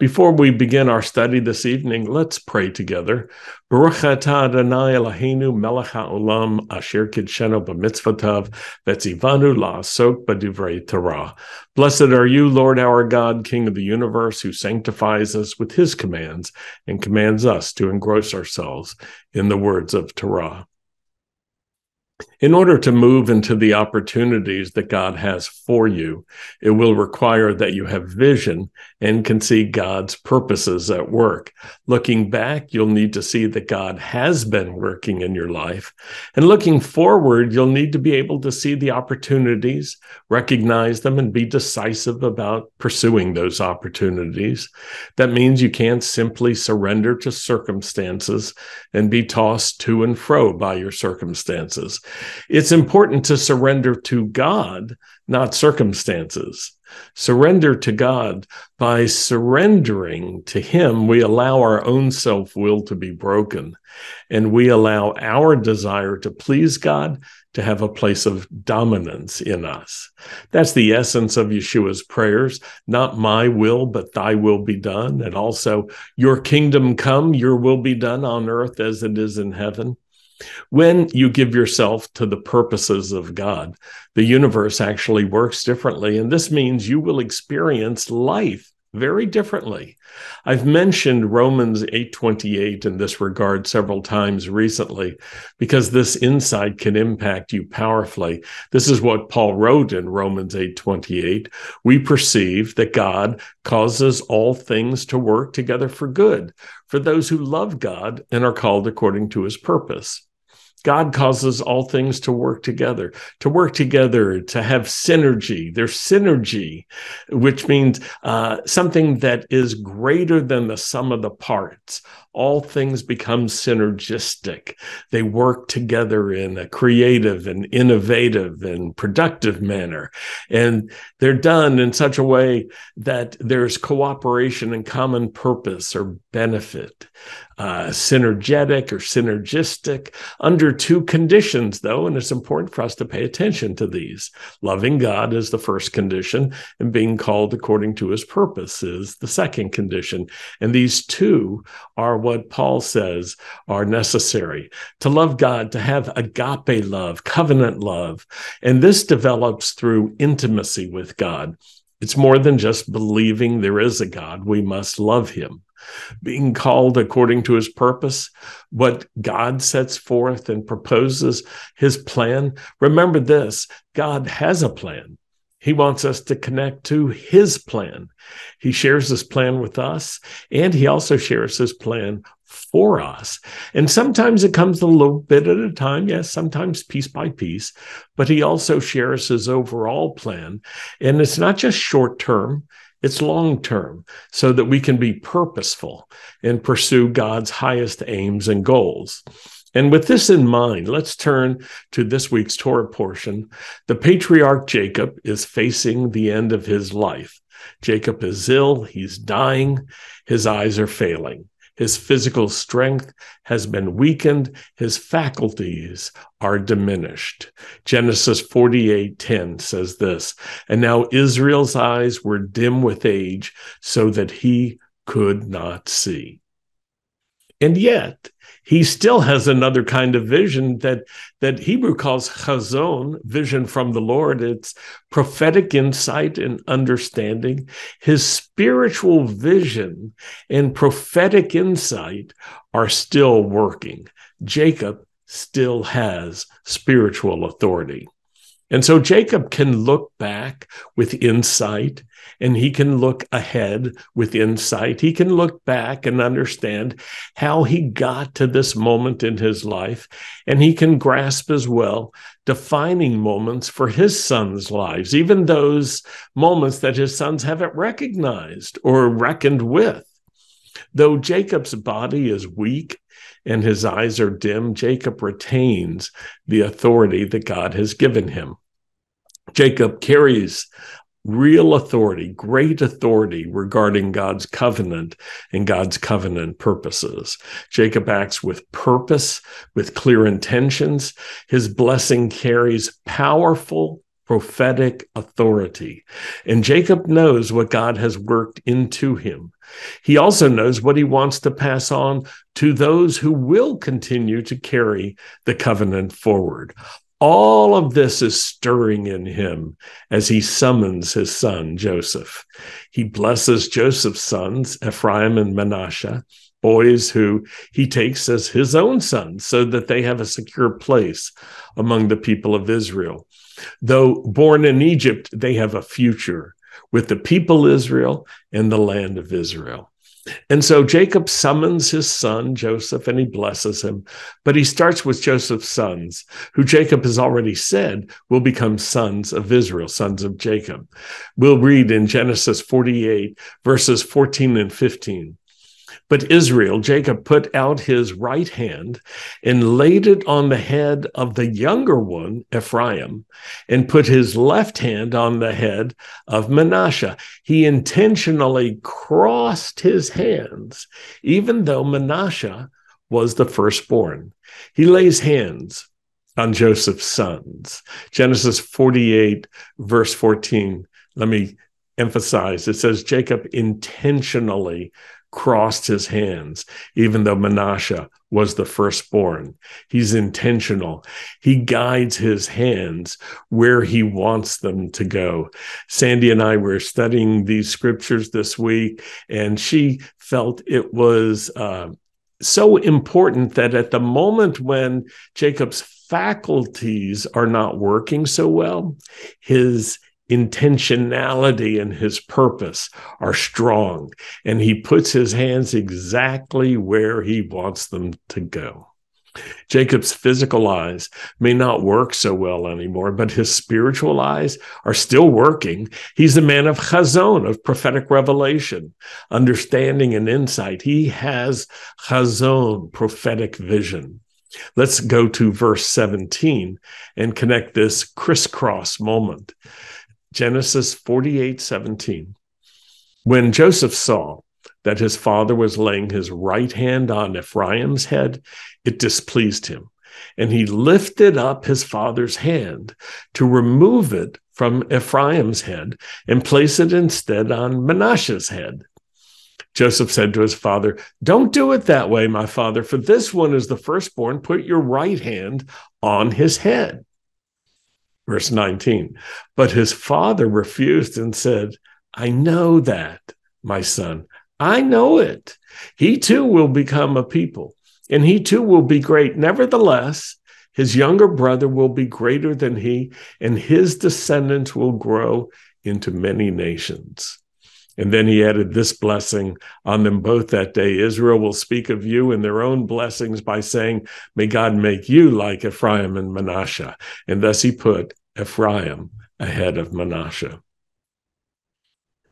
Before we begin our study this evening, let's pray together. Baruch atah Adonai Eloheinu melech haolam asher kidshenu b'mitzvotav la'asok b'divrei Torah. Blessed are you, Lord our God, King of the universe, who sanctifies us with his commands and commands us to engross ourselves in the words of Torah. In order to move into the opportunities that God has for you, it will require that you have vision and can see God's purposes at work. Looking back, you'll need to see that God has been working in your life. And looking forward, you'll need to be able to see the opportunities, recognize them, and be decisive about pursuing those opportunities. That means you can't simply surrender to circumstances and be tossed to and fro by your circumstances. It's important to surrender to God, not circumstances. Surrender to God. By surrendering to Him, we allow our own self will to be broken and we allow our desire to please God to have a place of dominance in us. That's the essence of Yeshua's prayers. Not my will, but thy will be done. And also, your kingdom come, your will be done on earth as it is in heaven. When you give yourself to the purposes of God, the universe actually works differently. And this means you will experience life very differently. I've mentioned Romans 8:28 in this regard several times recently because this insight can impact you powerfully. This is what Paul wrote in Romans 8:28. We perceive that God causes all things to work together for good for those who love God and are called according to his purpose. God causes all things to work together, to work together, to have synergy. There's synergy, which means uh, something that is greater than the sum of the parts. All things become synergistic. They work together in a creative and innovative and productive manner. And they're done in such a way that there's cooperation and common purpose or benefit uh, synergetic or synergistic under two conditions, though, and it's important for us to pay attention to these. Loving God is the first condition, and being called according to his purpose is the second condition. And these two are what Paul says are necessary to love God, to have agape love, covenant love. And this develops through intimacy with God. It's more than just believing there is a God. We must love him being called according to his purpose, what God sets forth and proposes his plan. Remember this God has a plan. He wants us to connect to his plan. He shares his plan with us, and he also shares his plan for us. And sometimes it comes a little bit at a time, yes, sometimes piece by piece, but he also shares his overall plan. And it's not just short term, it's long term so that we can be purposeful and pursue God's highest aims and goals. And with this in mind, let's turn to this week's Torah portion. The patriarch Jacob is facing the end of his life. Jacob is ill, he's dying, his eyes are failing. His physical strength has been weakened. His faculties are diminished. Genesis 48:10 says this, and now Israel's eyes were dim with age so that he could not see. And yet, he still has another kind of vision that that Hebrew calls chazon, vision from the Lord. It's prophetic insight and understanding. His spiritual vision and prophetic insight are still working. Jacob still has spiritual authority. And so Jacob can look back with insight and he can look ahead with insight. He can look back and understand how he got to this moment in his life. And he can grasp as well defining moments for his sons' lives, even those moments that his sons haven't recognized or reckoned with. Though Jacob's body is weak and his eyes are dim, Jacob retains the authority that God has given him. Jacob carries real authority, great authority regarding God's covenant and God's covenant purposes. Jacob acts with purpose, with clear intentions. His blessing carries powerful prophetic authority. And Jacob knows what God has worked into him. He also knows what he wants to pass on to those who will continue to carry the covenant forward. All of this is stirring in him as he summons his son Joseph. He blesses Joseph's sons, Ephraim and Manasseh, boys who he takes as his own sons so that they have a secure place among the people of Israel. Though born in Egypt, they have a future with the people Israel and the land of Israel. And so Jacob summons his son Joseph and he blesses him. But he starts with Joseph's sons, who Jacob has already said will become sons of Israel, sons of Jacob. We'll read in Genesis 48, verses 14 and 15. But Israel, Jacob put out his right hand and laid it on the head of the younger one, Ephraim, and put his left hand on the head of Manasseh. He intentionally crossed his hands, even though Manasseh was the firstborn. He lays hands on Joseph's sons. Genesis 48, verse 14. Let me emphasize it says Jacob intentionally crossed his hands, even though Manasseh was the firstborn. He's intentional. He guides his hands where he wants them to go. Sandy and I were studying these scriptures this week, and she felt it was uh, so important that at the moment when Jacob's faculties are not working so well, his intentionality and his purpose are strong, and he puts his hands exactly where he wants them to go. Jacob's physical eyes may not work so well anymore, but his spiritual eyes are still working. He's a man of chazon, of prophetic revelation, understanding and insight. He has chazon, prophetic vision. Let's go to verse 17 and connect this crisscross moment. Genesis 48 17. When Joseph saw that his father was laying his right hand on Ephraim's head, it displeased him. And he lifted up his father's hand to remove it from Ephraim's head and place it instead on Manasseh's head. Joseph said to his father, Don't do it that way, my father, for this one is the firstborn. Put your right hand on his head. Verse 19. But his father refused and said, I know that, my son. I know it. He too will become a people, and he too will be great. Nevertheless, his younger brother will be greater than he, and his descendants will grow into many nations. And then he added this blessing on them both that day Israel will speak of you in their own blessings by saying, May God make you like Ephraim and Manasseh. And thus he put Ephraim ahead of Manasseh.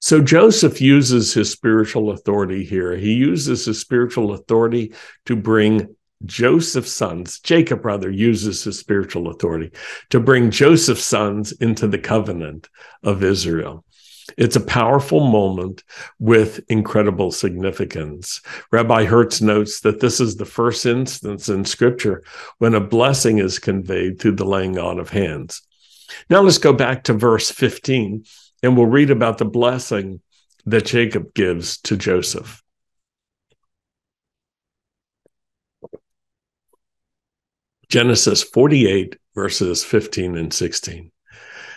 So Joseph uses his spiritual authority here. He uses his spiritual authority to bring Joseph's sons, Jacob rather uses his spiritual authority to bring Joseph's sons into the covenant of Israel. It's a powerful moment with incredible significance. Rabbi Hertz notes that this is the first instance in scripture when a blessing is conveyed through the laying on of hands. Now let's go back to verse 15 and we'll read about the blessing that Jacob gives to Joseph. Genesis 48, verses 15 and 16.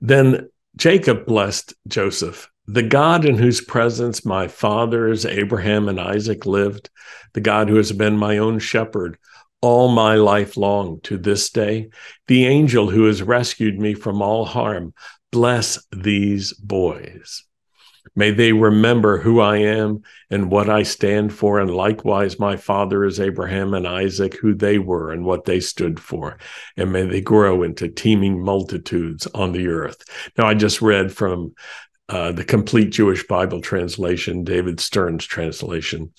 Then Jacob blessed Joseph, the God in whose presence my fathers Abraham and Isaac lived, the God who has been my own shepherd all my life long to this day. The angel who has rescued me from all harm, bless these boys. May they remember who I am and what I stand for, and likewise my father is Abraham and Isaac, who they were and what they stood for. And may they grow into teeming multitudes on the earth. Now, I just read from uh, the complete Jewish Bible translation, David Stern's translation.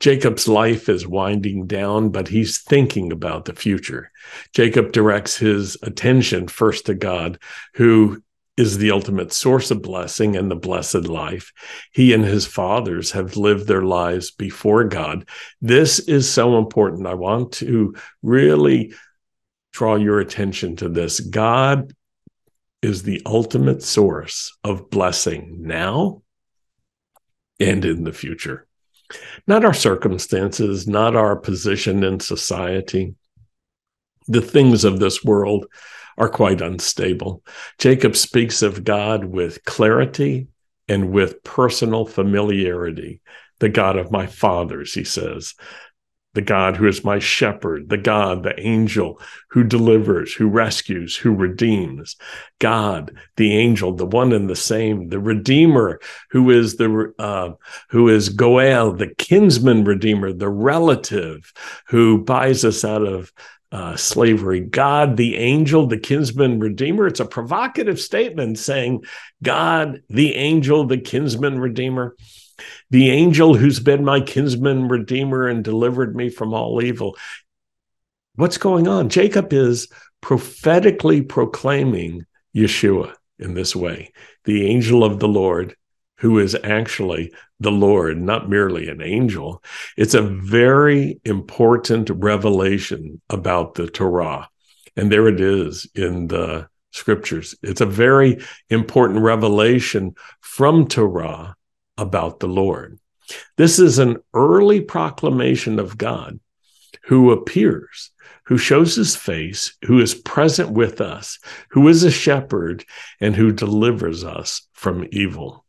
Jacob's life is winding down, but he's thinking about the future. Jacob directs his attention first to God, who is the ultimate source of blessing and the blessed life. He and his fathers have lived their lives before God. This is so important. I want to really draw your attention to this. God is the ultimate source of blessing now and in the future. Not our circumstances, not our position in society. The things of this world are quite unstable. Jacob speaks of God with clarity and with personal familiarity. The God of my fathers, he says, the God who is my shepherd, the God, the angel who delivers, who rescues, who redeems, God, the angel, the one and the same, the Redeemer, who is the uh, who is Goel, the kinsman redeemer, the relative who buys us out of uh, slavery. God, the angel, the kinsman redeemer. It's a provocative statement saying, God, the angel, the kinsman redeemer the angel who's been my kinsman redeemer and delivered me from all evil. What's going on? Jacob is prophetically proclaiming Yeshua in this way the angel of the Lord, who is actually the Lord, not merely an angel. It's a very important revelation about the Torah. And there it is in the scriptures. It's a very important revelation from Torah about the Lord. This is an early proclamation of God who appears, who shows his face, who is present with us, who is a shepherd, and who delivers us from evil.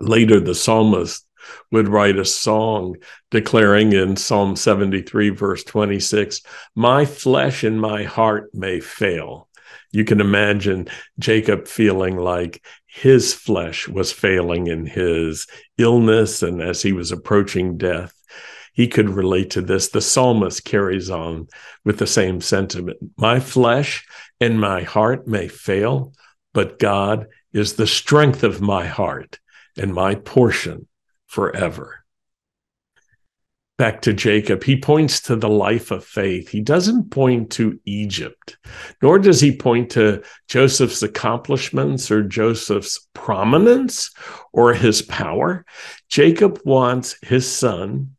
Later, the psalmist would write a song declaring in Psalm 73, verse 26, My flesh and my heart may fail. You can imagine Jacob feeling like his flesh was failing in his illness and as he was approaching death. He could relate to this. The psalmist carries on with the same sentiment. My flesh and my heart may fail, but God is the strength of my heart and my portion forever back to Jacob, he points to the life of faith. He doesn't point to Egypt, nor does he point to Joseph's accomplishments or Joseph's prominence or his power. Jacob wants his son,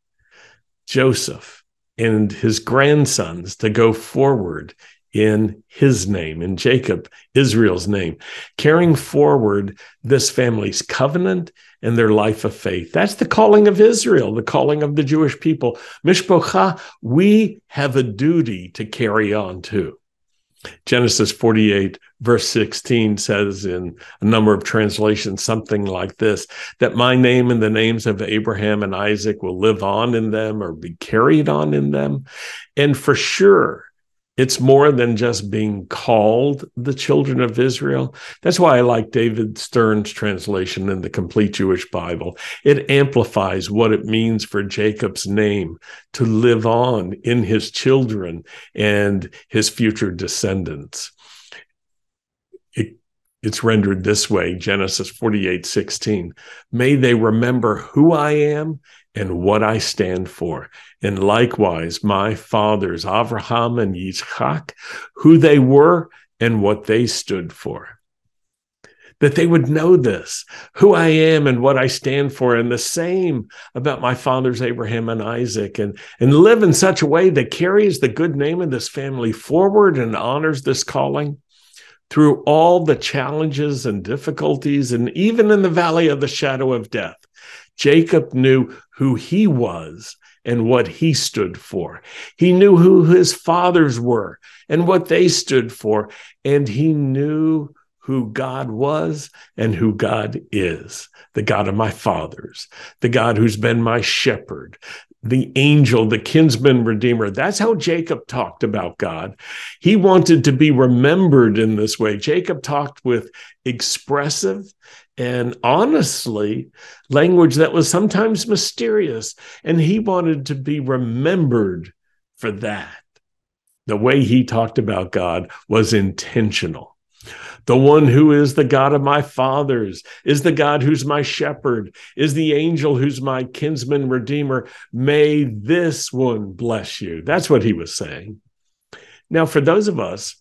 Joseph, and his grandsons to go forward in his name, in Jacob, Israel's name, carrying forward this family's covenant and their life of faith. That's the calling of Israel, the calling of the Jewish people. Mishpocha, we have a duty to carry on too. Genesis 48, verse 16 says in a number of translations something like this that my name and the names of Abraham and Isaac will live on in them or be carried on in them. And for sure, it's more than just being called the children of Israel. That's why I like David Stern's translation in the Complete Jewish Bible. It amplifies what it means for Jacob's name to live on in his children and his future descendants. It, it's rendered this way Genesis 48 16. May they remember who I am and what I stand for. And likewise, my fathers, Avraham and Yitzchak, who they were and what they stood for. That they would know this, who I am and what I stand for, and the same about my fathers, Abraham and Isaac, and, and live in such a way that carries the good name of this family forward and honors this calling through all the challenges and difficulties, and even in the valley of the shadow of death. Jacob knew who he was and what he stood for. He knew who his fathers were and what they stood for. And he knew who God was and who God is the God of my fathers, the God who's been my shepherd, the angel, the kinsman redeemer. That's how Jacob talked about God. He wanted to be remembered in this way. Jacob talked with expressive and honestly language that was sometimes mysterious. And he wanted to be remembered for that. The way he talked about God was intentional. The one who is the God of my fathers, is the God who's my shepherd, is the angel who's my kinsman redeemer. May this one bless you. That's what he was saying. Now, for those of us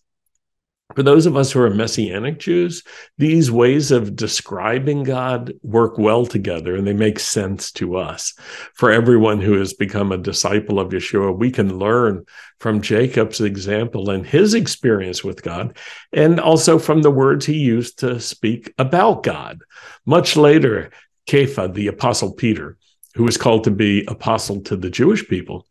for those of us who are Messianic Jews, these ways of describing God work well together and they make sense to us. For everyone who has become a disciple of Yeshua, we can learn from Jacob's example and his experience with God, and also from the words he used to speak about God. Much later, Kepha, the apostle Peter, who was called to be apostle to the Jewish people,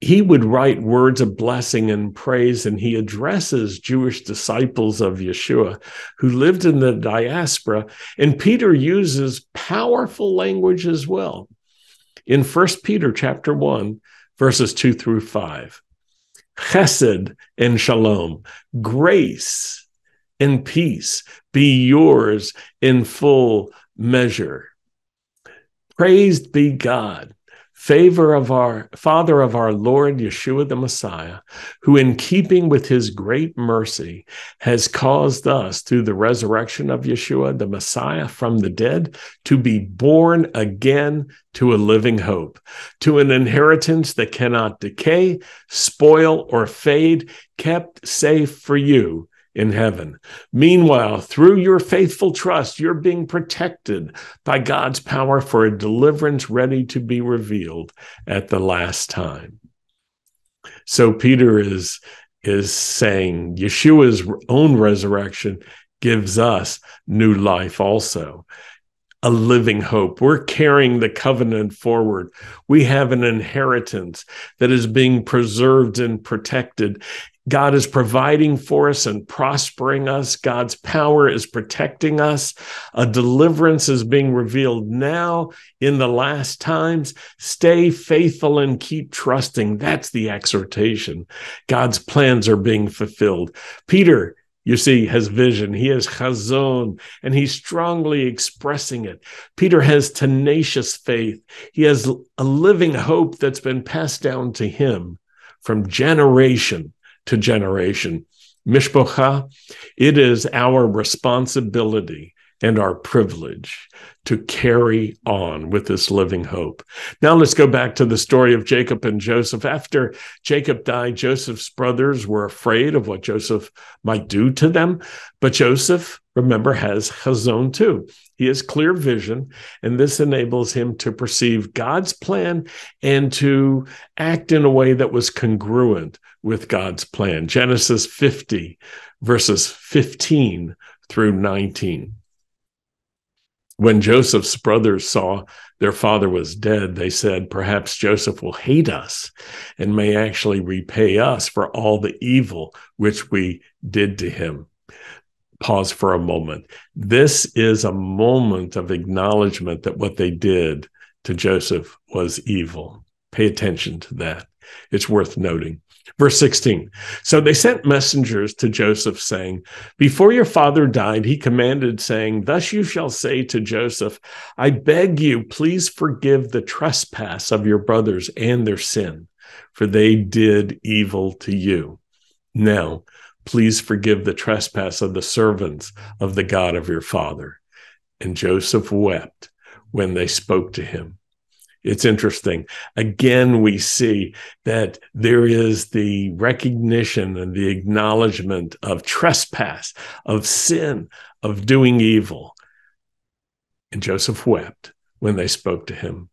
he would write words of blessing and praise, and he addresses Jewish disciples of Yeshua who lived in the diaspora. And Peter uses powerful language as well. In First Peter chapter 1, verses 2 through 5. Chesed and shalom, grace and peace be yours in full measure. Praised be God favor of our Father of our Lord Yeshua the Messiah, who, in keeping with his great mercy, has caused us through the resurrection of Yeshua the Messiah from the dead to be born again to a living hope, to an inheritance that cannot decay, spoil, or fade, kept safe for you in heaven. Meanwhile, through your faithful trust, you're being protected by God's power for a deliverance ready to be revealed at the last time. So Peter is is saying Yeshua's own resurrection gives us new life also a living hope. We're carrying the covenant forward. We have an inheritance that is being preserved and protected. God is providing for us and prospering us. God's power is protecting us. A deliverance is being revealed now in the last times. Stay faithful and keep trusting. That's the exhortation. God's plans are being fulfilled. Peter, you see, has vision. He has chazon, and he's strongly expressing it. Peter has tenacious faith. He has a living hope that's been passed down to him from generation to generation. Mishpocha, it is our responsibility and our privilege to carry on with this living hope. Now let's go back to the story of Jacob and Joseph. After Jacob died, Joseph's brothers were afraid of what Joseph might do to them. But Joseph, remember, has chazon too. He has clear vision, and this enables him to perceive God's plan and to act in a way that was congruent with God's plan. Genesis 50, verses 15 through 19. When Joseph's brothers saw their father was dead, they said, Perhaps Joseph will hate us and may actually repay us for all the evil which we did to him. Pause for a moment. This is a moment of acknowledgement that what they did to Joseph was evil. Pay attention to that. It's worth noting. Verse 16. So they sent messengers to Joseph, saying, Before your father died, he commanded, saying, Thus you shall say to Joseph, I beg you, please forgive the trespass of your brothers and their sin, for they did evil to you. Now, please forgive the trespass of the servants of the God of your father. And Joseph wept when they spoke to him. It's interesting. Again, we see that there is the recognition and the acknowledgement of trespass, of sin, of doing evil. And Joseph wept when they spoke to him.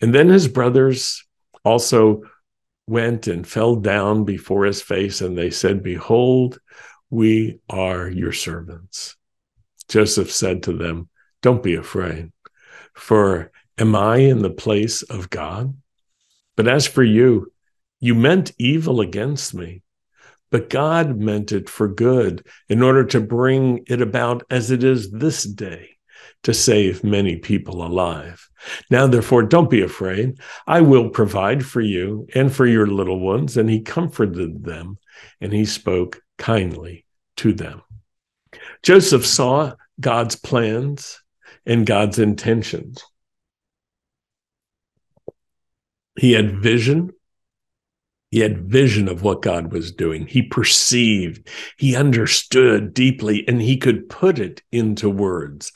And then his brothers also went and fell down before his face, and they said, Behold, we are your servants. Joseph said to them, Don't be afraid, for Am I in the place of God? But as for you, you meant evil against me, but God meant it for good in order to bring it about as it is this day to save many people alive. Now, therefore, don't be afraid. I will provide for you and for your little ones. And he comforted them and he spoke kindly to them. Joseph saw God's plans and God's intentions. He had vision. He had vision of what God was doing. He perceived, he understood deeply, and he could put it into words.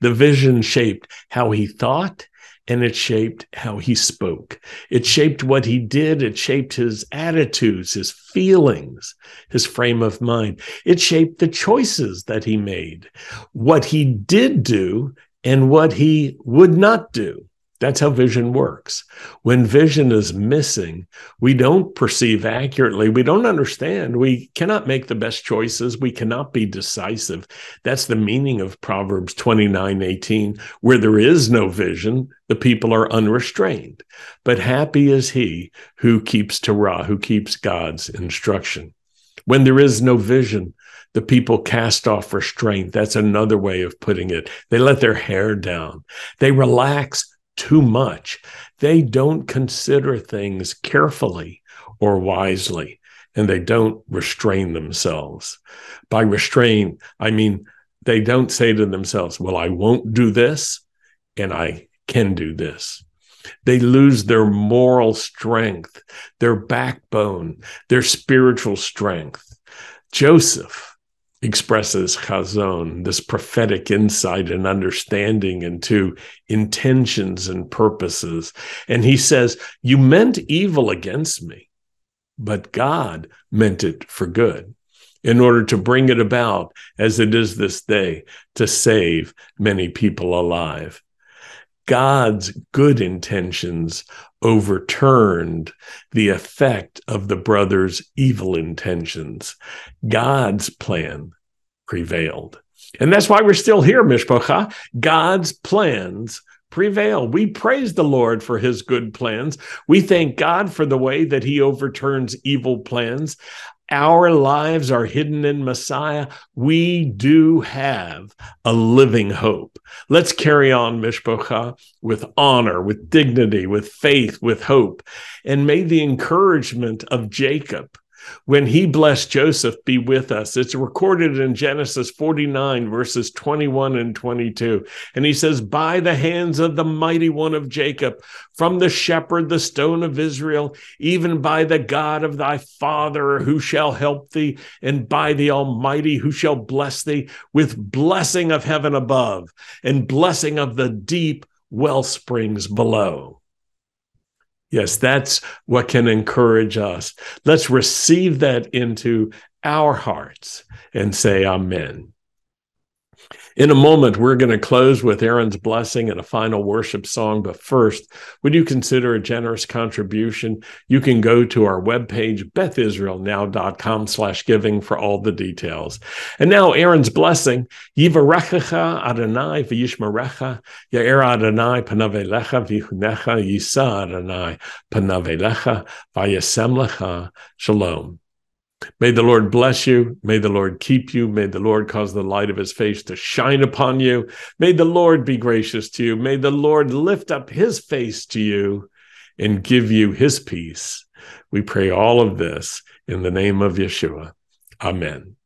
The vision shaped how he thought and it shaped how he spoke. It shaped what he did. It shaped his attitudes, his feelings, his frame of mind. It shaped the choices that he made, what he did do, and what he would not do. That's how vision works. When vision is missing, we don't perceive accurately. We don't understand. We cannot make the best choices. We cannot be decisive. That's the meaning of Proverbs 29 18. Where there is no vision, the people are unrestrained. But happy is he who keeps Torah, who keeps God's instruction. When there is no vision, the people cast off restraint. That's another way of putting it. They let their hair down. They relax too much. They don't consider things carefully or wisely, and they don't restrain themselves. By restrain, I mean they don't say to themselves, Well, I won't do this, and I can do this. They lose their moral strength, their backbone, their spiritual strength. Joseph, expresses chazon, this prophetic insight and understanding into intentions and purposes. And he says, You meant evil against me, but God meant it for good in order to bring it about as it is this day to save many people alive. God's good intentions overturned the effect of the brother's evil intentions. God's plan prevailed. And that's why we're still here, Mishpacha. God's plans prevail. We praise the Lord for his good plans. We thank God for the way that he overturns evil plans. Our lives are hidden in Messiah. We do have a living hope. Let's carry on, Mishpocha, with honor, with dignity, with faith, with hope. And may the encouragement of Jacob when he blessed Joseph be with us. It's recorded in Genesis 49, verses 21 and 22. And he says, By the hands of the mighty one of Jacob, from the shepherd, the stone of Israel, even by the God of thy father who shall help thee, and by the Almighty who shall bless thee with blessing of heaven above and blessing of the deep well springs below. Yes, that's what can encourage us. Let's receive that into our hearts and say, Amen. In a moment, we're going to close with Aaron's blessing and a final worship song. But first, would you consider a generous contribution? You can go to our webpage, bethisraelnow.com slash giving for all the details. And now Aaron's blessing, Yivarechecha Adonai v'yishmarecha, Ya'er Adonai panavelecha v'chunecha, Yisa Adonai panavelecha v'yasem Shalom. May the Lord bless you. May the Lord keep you. May the Lord cause the light of his face to shine upon you. May the Lord be gracious to you. May the Lord lift up his face to you and give you his peace. We pray all of this in the name of Yeshua. Amen.